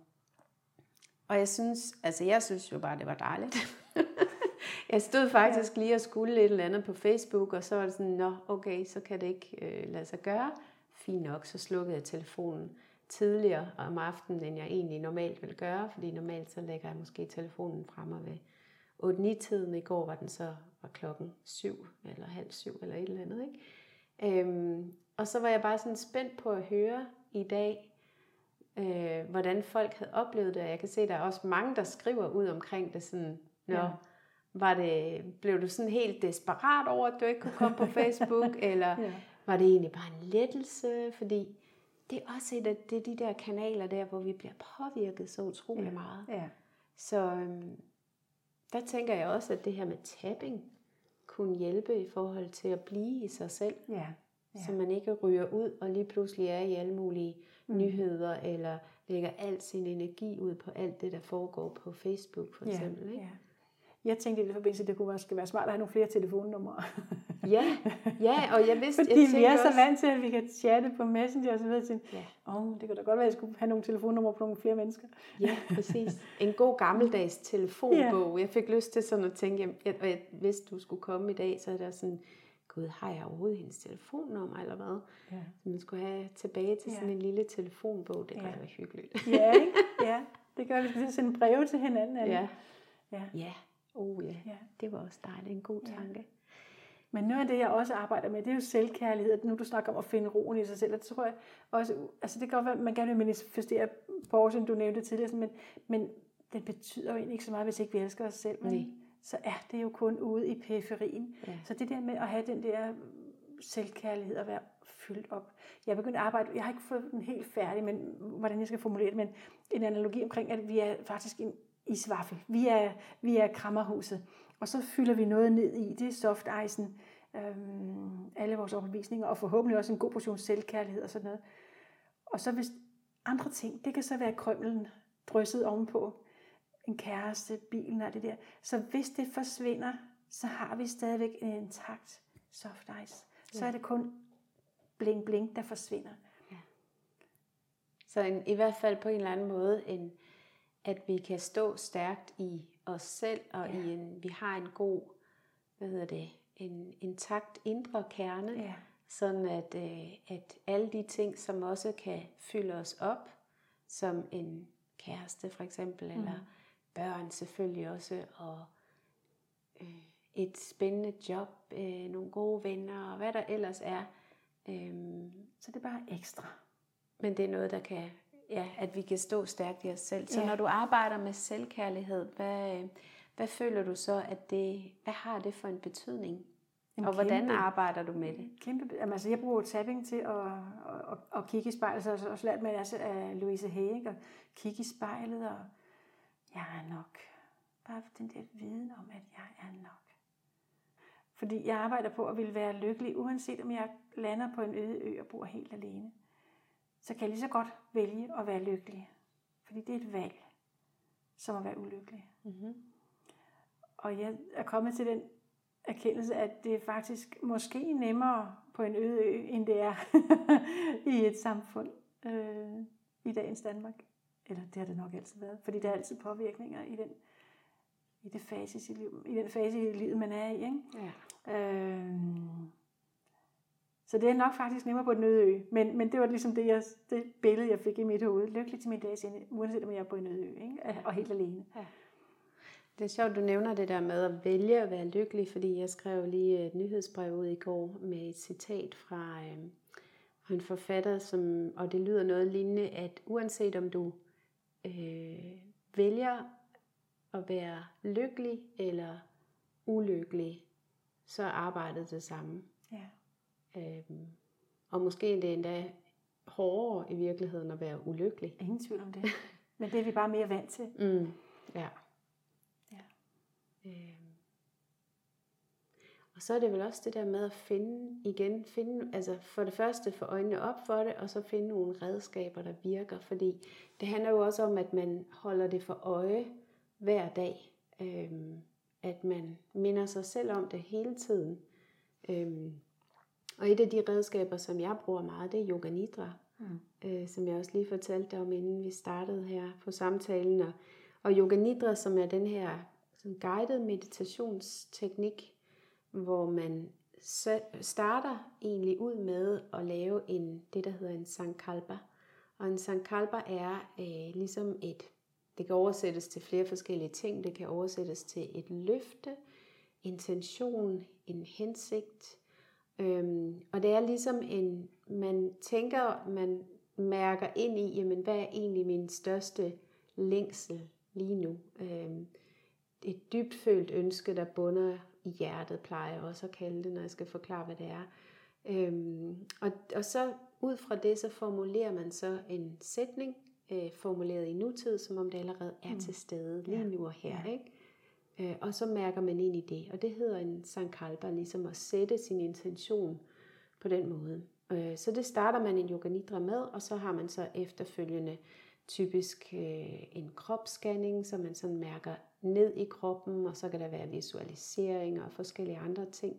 og jeg synes, altså jeg synes jo bare, det var dejligt. jeg stod faktisk ja. lige og skulle et eller andet på Facebook, og så var det sådan, nå, okay, så kan det ikke øh, lade sig gøre. Fint nok, så slukkede jeg telefonen tidligere om aftenen, end jeg egentlig normalt vil gøre, fordi normalt så lægger jeg måske telefonen frem og ved 8-9-tiden. I går var den så var klokken 7 eller halv syv eller et eller andet. Ikke? Øhm, og så var jeg bare sådan spændt på at høre i dag, øh, hvordan folk havde oplevet det. Og jeg kan se, at der er også mange, der skriver ud omkring det. Sådan, Nå, ja. var det, blev du sådan helt desperat over, at du ikke kunne komme på Facebook? eller ja. var det egentlig bare en lettelse? Fordi det er også et af det de der kanaler der, hvor vi bliver påvirket så utrolig ja. meget. Ja. Så øhm, der tænker jeg også, at det her med tapping kunne hjælpe i forhold til at blive i sig selv. Ja. Ja. Så man ikke ryger ud og lige pludselig er i alle mulige mm. nyheder, eller lægger al sin energi ud på alt det, der foregår på Facebook for eksempel. Ja. Ikke? Ja. Jeg tænkte i det forbindelse, at det kunne være, skal være smart at have nogle flere telefonnumre. ja, ja, og jeg vidste... Fordi jeg vi er så vant til, at vi kan chatte på Messenger og så videre. Til, ja. oh, det kunne da godt være, at jeg skulle have nogle telefonnumre på nogle flere mennesker. ja, præcis. En god gammeldags telefonbog. Ja. Jeg fik lyst til sådan at tænke, at og jeg vidste, du skulle komme i dag, så er der sådan, gud, har jeg overhovedet hendes telefonnummer eller hvad? Ja. Så man skulle have tilbage til sådan ja. en lille telefonbog. Det kunne ja. være hyggeligt. ja, ikke? ja, det gør vi. Vi skal sende breve til hinanden. Ja. Ja. ja. Oh ja. ja, det var også dejligt. En god tanke. Ja. Men noget af det, jeg også arbejder med, det er jo selvkærlighed. Nu du snakker om at finde roen i sig selv, og det tror jeg også, altså det kan godt være, at man gerne vil manifestere som du nævnte tidligere, men, men det betyder jo egentlig ikke så meget, hvis ikke vi elsker os selv. Men, Nej. Så er det jo kun ude i periferien. Ja. Så det der med at have den der selvkærlighed og være fyldt op. Jeg er begyndt at arbejde, jeg har ikke fået den helt færdig, men hvordan jeg skal formulere det, men en analogi omkring, at vi er faktisk en isvaffel. Vi er, vi er krammerhuset. Og så fylder vi noget ned i. Det soft icen, øhm, alle vores overbevisninger, og forhåbentlig også en god portion selvkærlighed og sådan noget. Og så hvis andre ting, det kan så være krømmelen drysset ovenpå, en kæreste, bilen og det der. Så hvis det forsvinder, så har vi stadigvæk en intakt soft ice. Så er det kun bling bling, der forsvinder. Ja. Så en, i hvert fald på en eller anden måde en, at vi kan stå stærkt i os selv, og ja. i en, vi har en god, hvad hedder det, en intakt indre kerne, Ja. sådan at, øh, at alle de ting, som også kan fylde os op, som en kæreste for eksempel, mm. eller børn selvfølgelig også, og øh, et spændende job, øh, nogle gode venner, og hvad der ellers er. Øhm, Så det er bare ekstra. men det er noget, der kan, ja, at vi kan stå stærkt i os selv. Så Ja. når du arbejder med selvkærlighed, hvad, øh, hvad føler du så, at det, hvad har det for en betydning? En og hvordan kæmpe- arbejder du med det? Kæmpe, altså, jeg bruger tapping til at, at, at, at kigge i spejlet, så jeg har også lært mig altså, af Louise ikke? at kigge i spejlet, og jeg er nok. Bare den der viden om, at jeg er nok. Fordi jeg arbejder på at ville være lykkelig, uanset om jeg lander på en øde ø og bor helt alene. Så kan jeg lige så godt vælge at være lykkelig. Fordi det er et valg, som at være ulykkelig. Mm-hmm. Og jeg er kommet til den erkendelse, at det er faktisk måske nemmere på en øde ø, end det er i et samfund øh, i dagens Danmark. Eller det har det nok altid været, fordi der er altid påvirkninger i den, i, det fase i, liv, i den fase i livet, man er i. Ikke? Ja. Øh, så det er nok faktisk nemmere på en øde ø. Men, men det var ligesom det, jeg, det billede, jeg fik i mit hoved. Lykkelig til min dags ende, uanset om jeg er på en øde ø, ikke? og helt alene. Det er sjovt, du nævner det der med at vælge at være lykkelig, fordi jeg skrev lige et nyhedsbrev ud i går med et citat fra, øh, fra en forfatter, som, og det lyder noget lignende, at uanset om du øh, vælger at være lykkelig eller ulykkelig, så er arbejdet det samme. Ja. Øhm, og måske er det endda hårdere i virkeligheden at være ulykkelig. Ingen tvivl om det. Men det er vi bare mere vant til. Mm, ja. Ja. Øhm. Og så er det vel også det der med at finde igen, finde, altså for det første få øjnene op for det, og så finde nogle redskaber, der virker. Fordi det handler jo også om, at man holder det for øje hver dag. Øhm, at man minder sig selv om det hele tiden. Øhm, og et af de redskaber, som jeg bruger meget, det er yoga nidra, Mm. øh, som jeg også lige fortalte om, inden vi startede her på samtalen. Og, og yoga nidra, som er den her sådan guided meditationsteknik, hvor man starter egentlig ud med at lave en, det, der hedder en sankalpa. Og en sankalpa er øh, ligesom et, det kan oversættes til flere forskellige ting. Det kan oversættes til et løfte, intention, en hensigt. Øhm, og det er ligesom en, man tænker, man mærker ind i, jamen hvad er egentlig min største længsel lige nu? Øhm, et dybt følt ønske, der bunder i hjertet, plejer jeg også at kalde det, når jeg skal forklare, hvad det er. Øhm, og, og så ud fra det, så formulerer man så en sætning, øh, formuleret i nutid, som om det allerede er mm. til stede lige Ja. nu og her. Ja. Ikke? Øh, og så mærker man ind i det. Og det hedder en sankalpa, ligesom at sætte sin intention på den måde. Øh, så det starter man en yoga nidra med, og så har man så efterfølgende typisk øh, en kropsscanning, så man sådan mærker ned i kroppen, og så kan der være visualiseringer og forskellige andre ting.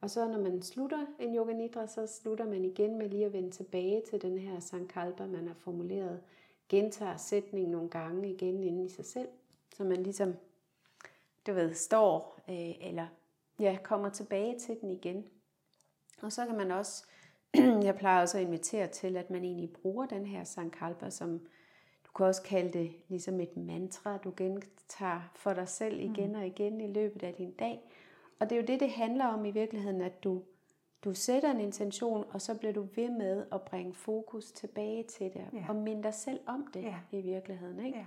Og så når man slutter en yoga nidra, så slutter man igen med lige at vende tilbage til den her sankalpa, man har formuleret. Gentager sætningen nogle gange igen inde i sig selv, så man ligesom, du ved, står øh, eller ja, kommer tilbage til den igen. Og så kan man også, jeg plejer også at invitere til, at man egentlig bruger den her sankalpa som, du kan også kalde det ligesom et mantra, du gentager for dig selv igen og igen i løbet af din dag. Og det er jo det, det handler om i virkeligheden, at du, du sætter en intention, og så bliver du ved med at bringe fokus tilbage til det, Ja. og minde dig selv om det Ja. i virkeligheden. Ikke? Ja.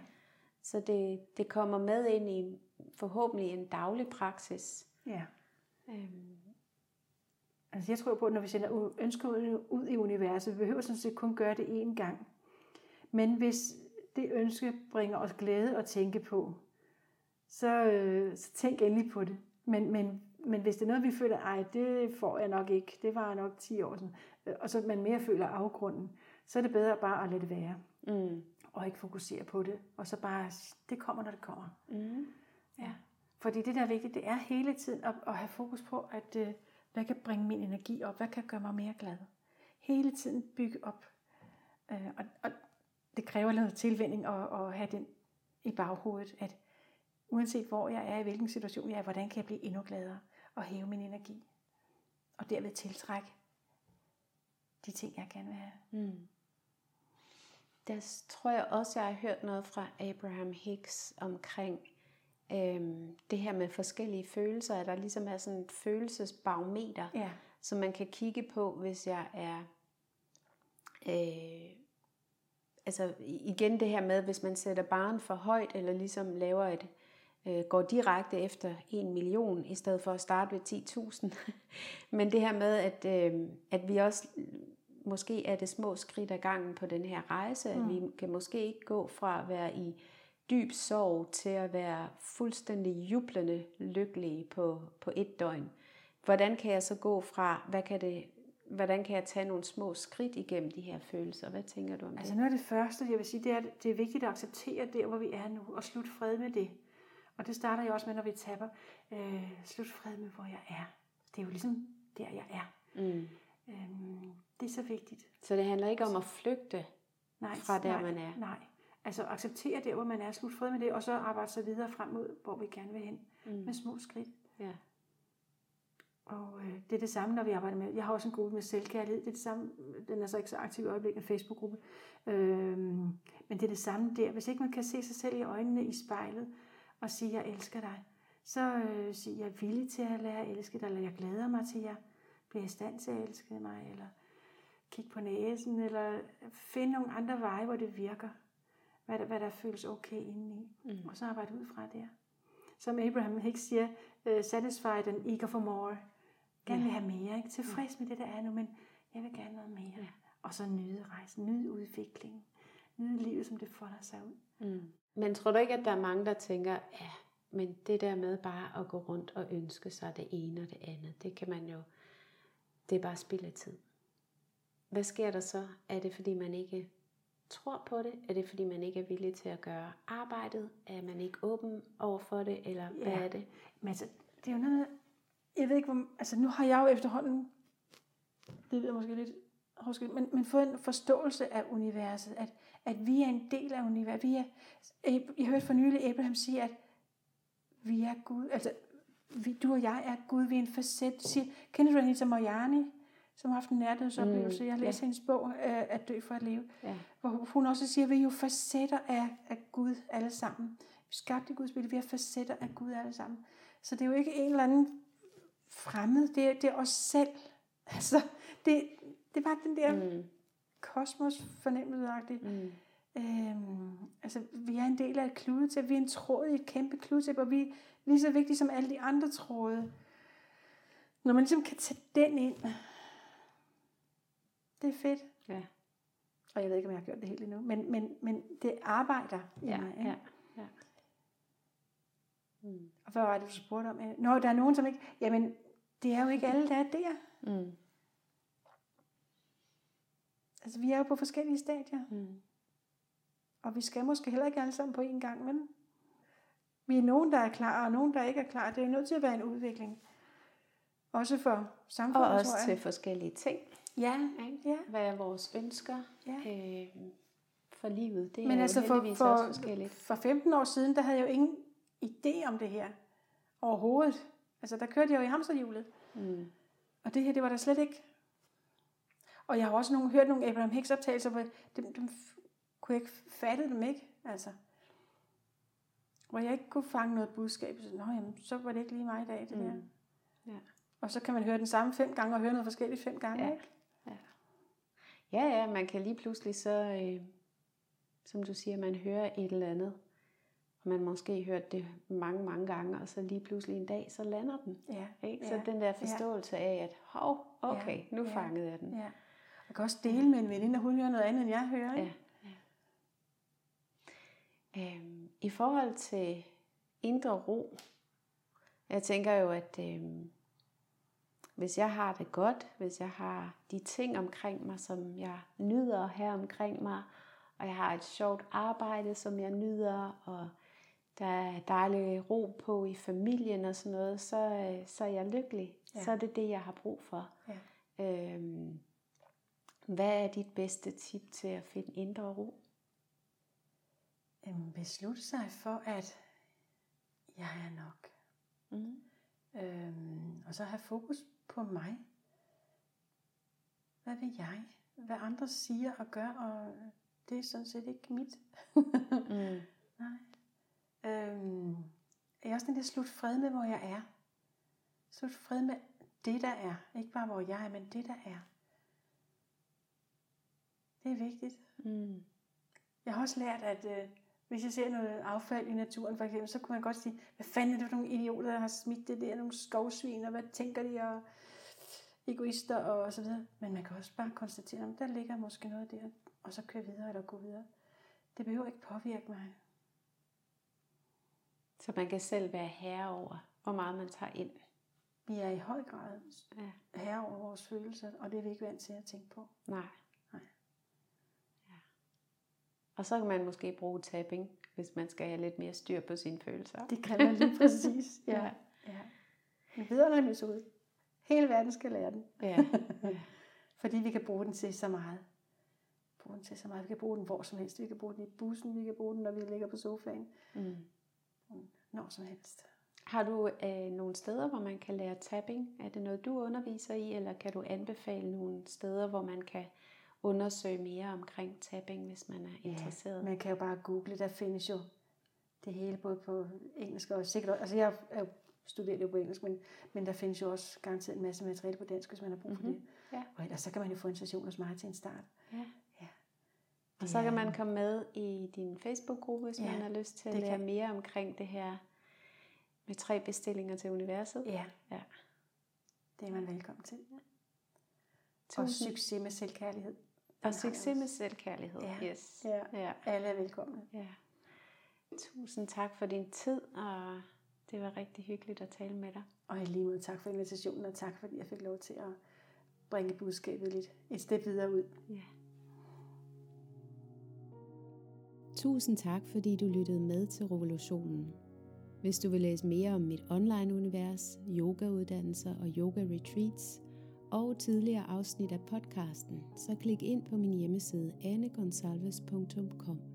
Så det, det kommer med ind i forhåbentlig en daglig praksis. ja. Øhm, Altså jeg tror på, at når vi sender ønsker ud, ud i universet, vi behøver sådan set kun gøre det én gang. Men hvis det ønske bringer os glæde at tænke på, så, øh, så tænk endelig på det. Men, men, men hvis det er noget, vi føler, ej, det får jeg nok ikke, det var nok 10 år siden, øh, og så man mere føler afgrunden, så er det bedre bare at lade det være, mm. Og ikke fokusere på det, og så bare, det kommer, når det kommer. Mm. Ja. Fordi det, der er vigtigt, det er hele tiden at, at have fokus på, at øh, hvad kan bringe min energi op? Hvad kan gøre mig mere glad? Hele tiden bygge op. Øh, og, og det kræver noget tilvænding at, at have den i baghovedet, at uanset hvor jeg er, i hvilken situation jeg er, hvordan kan jeg blive endnu gladere og hæve min energi. Og derved tiltrække de ting, jeg gerne vil have. Mm. Der tror jeg også, jeg har hørt noget fra Abraham Hicks omkring øhm, det her med forskellige følelser, at der ligesom er sådan et følelsesbarometer, Ja. som man kan kigge på, hvis jeg er... Øh, altså igen det her med, hvis man sætter barn for højt, eller ligesom laver et, øh, går direkte efter en million, i stedet for at starte ved 10.000. Men det her med, at, øh, at vi også måske er det små skridt ad gangen på den her rejse, at Mm. vi kan måske ikke gå fra at være i dyb sorg til at være fuldstændig jublende lykkelige på, på et døgn. Hvordan kan jeg så gå fra, hvad kan det, hvordan kan jeg tage nogle små skridt igennem de her følelser? Hvad tænker du om Altså det? noget af det første, jeg vil sige, det er, at det er vigtigt at acceptere der, hvor vi er nu, og slutte fred med det. Og det starter jeg også med, når vi tapper. Øh, slut fred med, hvor jeg er. Det er jo ligesom der, jeg er. Mm. Øhm, det er så vigtigt. Så det handler ikke om at flygte Nej, fra der, nej, man er. Nej. Altså acceptere der, hvor man er, slut fred med det, og så arbejde sig videre frem mod, hvor vi gerne vil hen. Mm. Med små skridt. Ja. Og øh, det er det samme, når vi arbejder med. Jeg har også en gruppe med selvkærlighed. Det er det samme. Den er så ikke så aktiv i øjeblikket, en Facebook-gruppe. Øhm, men det er det samme der. Hvis ikke man kan se sig selv i øjnene i spejlet og sige, jeg elsker dig, så øh, sige, jeg er villig til at lære at elske dig, eller jeg glæder mig til, jeg bliver i stand til at elske mig, eller kigge på næsen, eller finde nogle andre veje, hvor det virker. Hvad der, hvad der føles okay indeni. Mm. Og så arbejde ud fra det. Som Abraham Hicks siger, uh, satisfied and eager for more. Gerne vil have mere, ikke? Tilfreds med det, der er nu, men jeg vil gerne noget mere. Ja. Og så nyde rejsen, nyde udviklingen, nyde livet, som det folder sig ud. Mm. Men tror du ikke, at der er mange, der tænker, ja, men det der med bare at gå rundt og ønske sig det ene og det andet, det kan man jo, det er bare spild af tid. Hvad sker der så? Er det fordi, man ikke tror på det? Er det fordi, man ikke er villig til at gøre arbejdet? Er man ikke åben over for det? Eller hvad Ja. er det? Men altså, det er jo noget, jeg ved ikke, hvor, altså nu har jeg jo efterhånden, det ved jeg måske lidt, undskyld, men, men fået en forståelse af universet, at, at vi er en del af universet. Vi er, jeg hørte for nylig Abraham sige, at vi er Gud, altså vi, du og jeg er Gud, vi er en facet. Siger, kender du Anita Mojani, som har haft en nærdødsoplevelse? Mm, jeg læst ja. hendes bog, øh, At dø for at leve, Ja. hvor hun også siger, at vi er jo facetter af, af Gud alle sammen. Vi er skabt i Guds billede, vi er facetter af Gud alle sammen. Så det er jo ikke en eller anden fremmed, det er, det er os selv. Altså, det, det bare den der mm. Kosmos fornemmelse Mm. Øhm, altså, vi er en del af et kludetæppe, vi er en tråd i et kæmpe kludetæppe, og vi lige så vigtige som alle de andre tråde. Når man ligesom kan tage den ind, det er fedt. Ja. Og jeg ved ikke, om jeg har gjort det helt endnu, men, men, men det arbejder i Ja, mig. Ikke? ja, ja. Mm. Og hvad var det, du spurgte om? Nå, der er nogen, som ikke... Jamen, det er jo ikke alle, der er der. Mm. Altså, vi er jo på forskellige stadier. Mm. Og vi skal måske heller ikke alle sammen på én gang, men vi er nogen, der er klar, og nogen, der ikke er klar. Det er jo nødt til at være en udvikling. Også for Og samfundet, også tror til jeg. forskellige ting. Ja, Ikke? ja, Hvad er vores ønsker ja. øh, for livet? Det er Men jo altså for, heldigvis også for, forskelligt. for 15 år siden, der havde jeg jo ingen idé om det her overhovedet. Altså, der kørte jeg jo i hamsterhjulet. Mm. Og det her, det var der slet ikke. Og jeg har også nogle, hørt nogle Abraham Hicks optagelser, hvor dem, dem kunne jeg ikke fatte dem ikke. Altså, hvor jeg ikke kunne fange noget budskab. Så, Nå, jamen, så var det ikke lige mig i dag, det Mm. der. Ja. Og så kan man høre den samme fem gange, og høre noget forskelligt fem gange, Ja. ikke? Ja, ja, man kan lige pludselig så, øh, som du siger, man hører et eller andet, og man måske hørt det mange, mange gange, og så lige pludselig en dag, så lander den. Ja, Ikke? Så Ja, den der forståelse af, at hov, okay, nu ja, fangede jeg den. ja. Jeg kan også dele med en veninde, og hun hører noget andet, end jeg hører, ikke? Ja. Øhm, I forhold til indre ro, jeg tænker jo, at øhm, hvis jeg har det godt, hvis jeg har de ting omkring mig, som jeg nyder her omkring mig, og jeg har et sjovt arbejde, som jeg nyder, og der er dejlig ro på i familien og sådan noget, så, øh, så er jeg lykkelig. Ja. Så er det det, jeg har brug for. Ja. Øhm, hvad er dit bedste tip til at finde indre ro? Jamen, beslutte sig for, at jeg er nok. Mm. Øhm, og så have fokus på mig. Hvad vil jeg? Hvad andre siger og gør, og det er sådan set ikke mit. Mm. Nej. Øhm, jeg er også den der slut fred med, hvor jeg er. Slut fred med det, der er. Ikke bare, hvor jeg er, men det, der er. Det er vigtigt. Mm. Jeg har også lært, at øh, hvis jeg ser noget affald i naturen, for eksempel, så kunne man godt sige, hvad fanden er det for nogle idioter, der har smidt det der, nogle skovsvin, og hvad tænker de, og egoister, og så videre. Men man kan også bare konstatere, at der ligger måske noget der, og så køre videre, eller gå videre. Det behøver ikke påvirke mig. Så man kan selv være herre over, hvor meget man tager ind. Vi er i høj grad herre over vores følelser, og det er vi ikke vant til at tænke på. Nej. Ja. Og så kan man måske bruge tapping, hvis man skal have lidt mere styr på sine følelser. Det kan man lige præcis. Ja. ja. ja. En vidunderlig metode. Hele verden skal lære den. Ja. Fordi vi kan bruge den til så meget. Bruge den til så meget. Vi kan bruge den hvor som helst. Vi kan bruge den i bussen. Vi kan bruge den, når vi ligger på sofaen. Mm. Når som helst. Har du øh, nogle steder, hvor man kan lære tapping? Er det noget, du underviser i, eller kan du anbefale nogle steder, hvor man kan undersøge mere omkring tapping, hvis man er interesseret? Man kan jo bare google. Der findes jo det hele, både på engelsk og sikkert også. Altså jeg er jo studerer jo på engelsk, men, men der findes jo også garanteret en masse materiale på dansk, hvis man har brug for Mhm. det. Ja. Og ellers så kan man jo få en session hos mig til en start. Ja. Ja. Og så kan man komme med i din Facebook-gruppe, hvis Ja, man har lyst til at det lære kan- mere omkring det her med tre bestillinger til universet. Ja. Ja. Det er man velkommen til. Og Tusind. succes med selvkærlighed. Og succes med selvkærlighed. Ja. Yes. Ja. ja. Alle er velkomne. Ja. Tusind tak for din tid, og det var rigtig hyggeligt at tale med dig. Og i lige måde tak for invitationen, og tak fordi jeg fik lov til at bringe budskabet lidt et step videre ud. Ja. Tusind tak, fordi du lyttede med til Revolutionen. Hvis du vil læse mere om mit online-univers, yogauddannelser og yoga-retreats, og tidligere afsnit af podcasten, så klik ind på min hjemmeside annegonsalves.com.